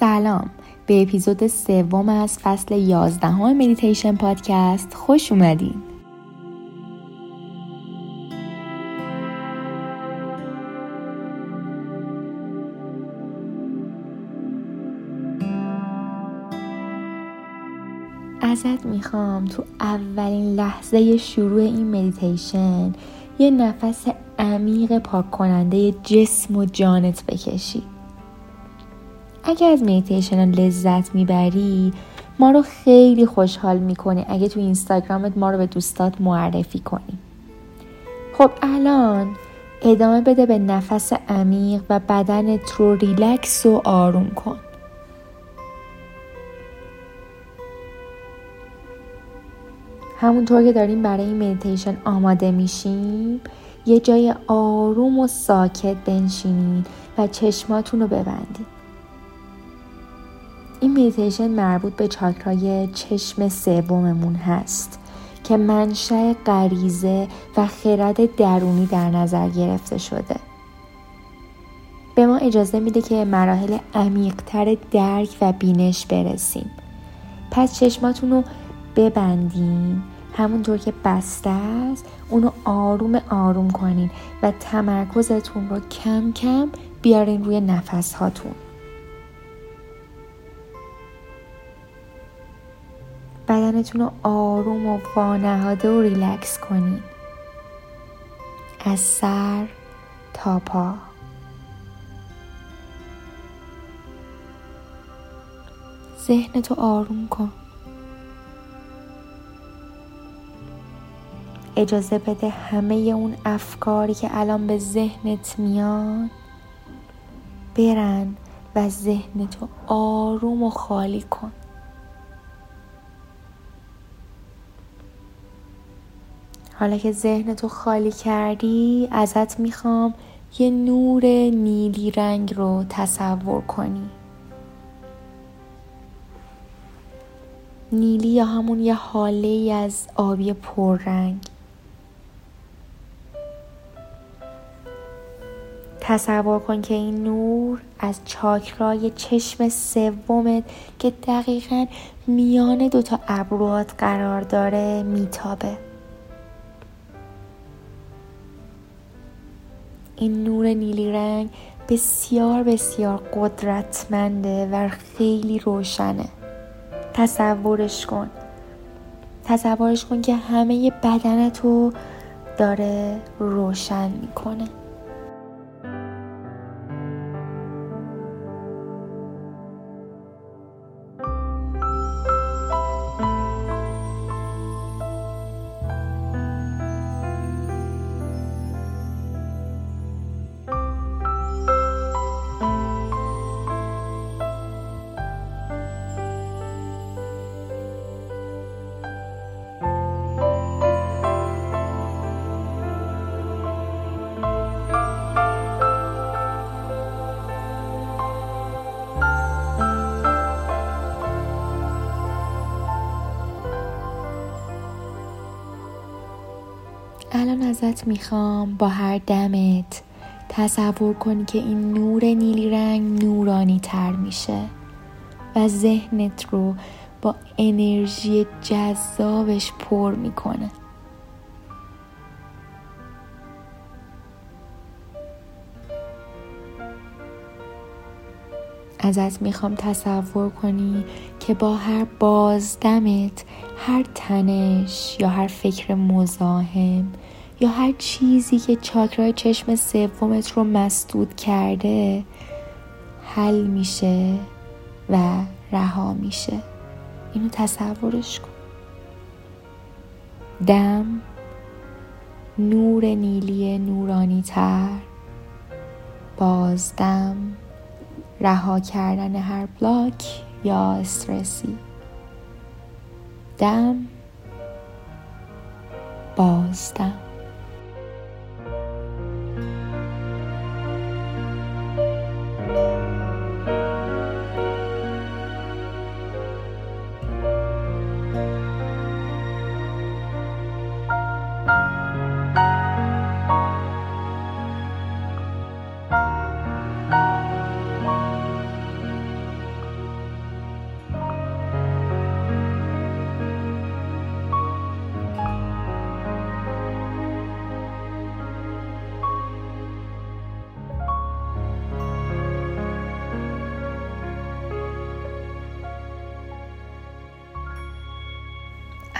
سلام. به اپیزود سوم از فصل 11 مدیتیشن پادکست خوش اومدین. ازت می‌خوام تو اولین لحظه شروع این مدیتیشن یه نفس عمیق پاک کننده جسم و جانت بکشی. اگه از مدیتیشن لذت می‌بری ما رو خیلی خوشحال می‌کنه اگه تو اینستاگرامت ما رو به دوستات معرفی کنی. خب الان ادامه بده به نفس عمیق و بدنت رو ریلکس و آروم کن. همونطور که داریم برای این مدیتیشن آماده میشیم یه جای آروم و ساکت بنشینید و چشماتون رو ببندید. این میتیشن مربوط به چاکرای چشم سوممون هست که منشأ غریزه و خرد درونی در نظر گرفته شده. به ما اجازه میده که مراحل عمیقتر درک و بینش برسیم. پس چشماتون رو ببندین همونطور که بسته است اونو آروم آروم کنین و تمرکزتون رو کم کم بیارین روی نفس هاتون بدنتون رو آروم و وانهاده و ریلکس کنین. از سر تا پا. ذهنتو آروم کن. اجازه بده همه اون افکاری که الان به ذهنت میان برن و ذهنتو آروم و خالی کن. حالا که ذهنتو خالی کردی ازت می‌خوام یه نور نیلی رنگ رو تصور کنی. نیلی یا همون یه حاله ای از آبی پررنگ تصور کن که این نور از چاکرای چشم سومت که دقیقا میان دوتا ابروات قرار داره میتابه. این نور نیلی رنگ بسیار بسیار قدرتمنده و خیلی روشنه. تصورش کن. تصورش کن که همه بدنتو داره روشن می‌کنه. الان ازت می‌خوام با هر دمت تصور کنی که این نور نیلی رنگ نورانی تر میشه و ذهنت رو با انرژی جذابش پر می‌کنه. ازت می‌خوام تصور کنی که با هر بازدمت هر تنش یا هر فکر مزاحم یا هر چیزی که چاکرای چشم سومت رو مسدود کرده حل میشه و رها میشه. اینو تصورش کن. دم نور نیلی نورانی تر بازدم رها کردن هر بلاک یا استرسی. دم بازدم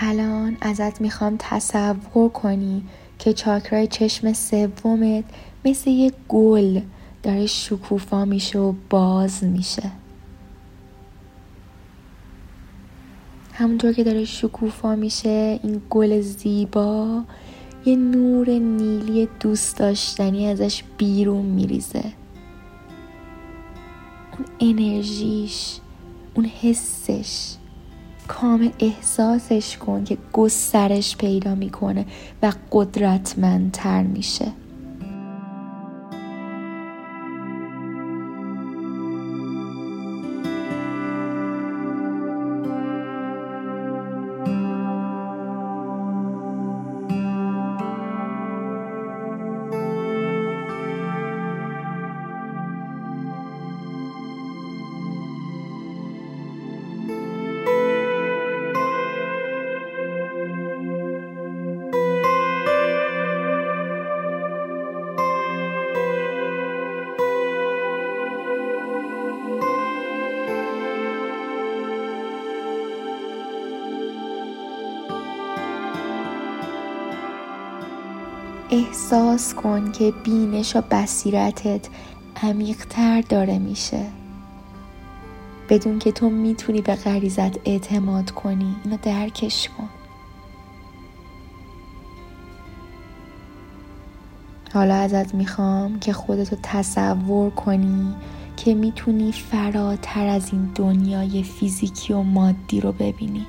الان ازت می‌خوام تصور کنی که چاکرای چشم سومت مثل یه گل داره شکوفا میشه و باز میشه. همونطور که داره شکوفا میشه این گل زیبا یه نور نیلی دوست داشتنی ازش بیرون میریزه. اون انرژیش اون حسش کامل احساسش کن که گسترش پیدا می‌کنه و قدرتمندتر میشه. احساس کن که بینش و بصیرتت عمیقتر داره میشه. بدون که تو می‌تونی به غریزت اعتماد کنی اینو درکش کن. حالا ازت می‌خوام که خودتو تصور کنی که می‌تونی فراتر از این دنیای فیزیکی و مادی رو ببینی.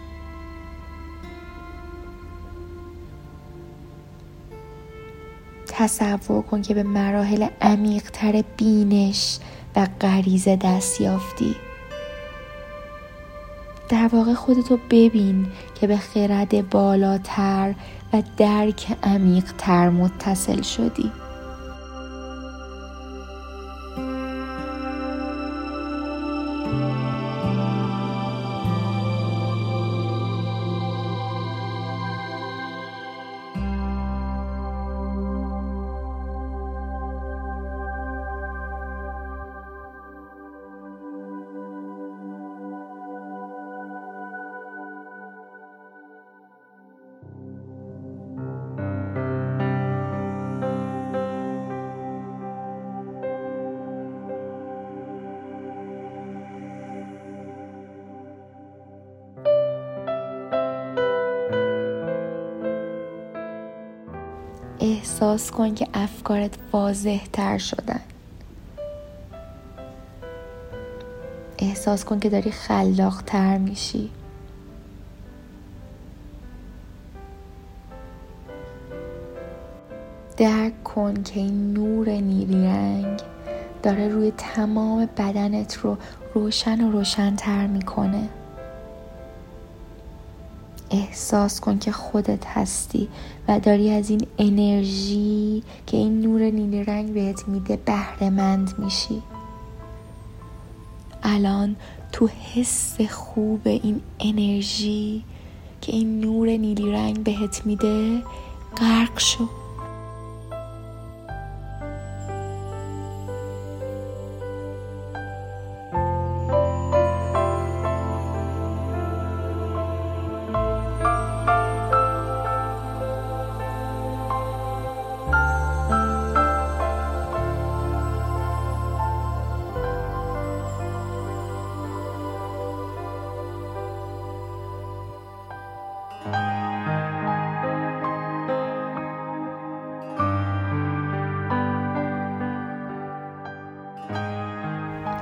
تصور کن که به مراحل عمیقتر بینش و غریزه دست یافتی. در واقع خودتو ببین که به خرد بالاتر و درک عمیقتر متصل شدی. احساس کن که افکارت واضح تر شدن. احساس کن که داری خلاق تر میشی. درک کن که این نور نیلی رنگ داره روی تمام بدنت رو روشن و روشنتر می‌کنه. احساس کن که خودت هستی و داری از این انرژی که این نور نیلی رنگ بهت میده بهره مند میشی. الان تو حس خوب این انرژی که این نور نیلی رنگ بهت میده غرق شو.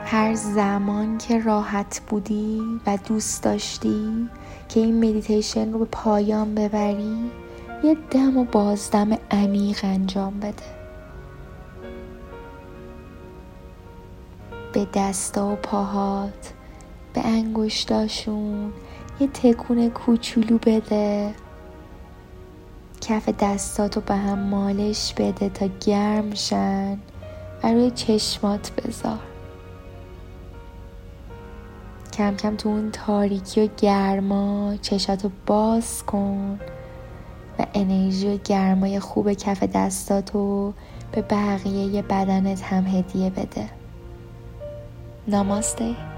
هر زمان که راحت بودی و دوست داشتی که این مدیتیشن رو به پایان ببری یه دم و بازدم عمیق انجام بده. به دستا و پاهات به انگشتاشون یه تکون کوچولو بده. کف دستاتو به هم مالش بده تا گرم شن و روی چشمات بذار. کم کم تو اون تاریکی و گرما چشاتو باز کن و انرژی و گرمای خوب کف دستاتو به بقیه بدنت هم هدیه بده. ناماسته.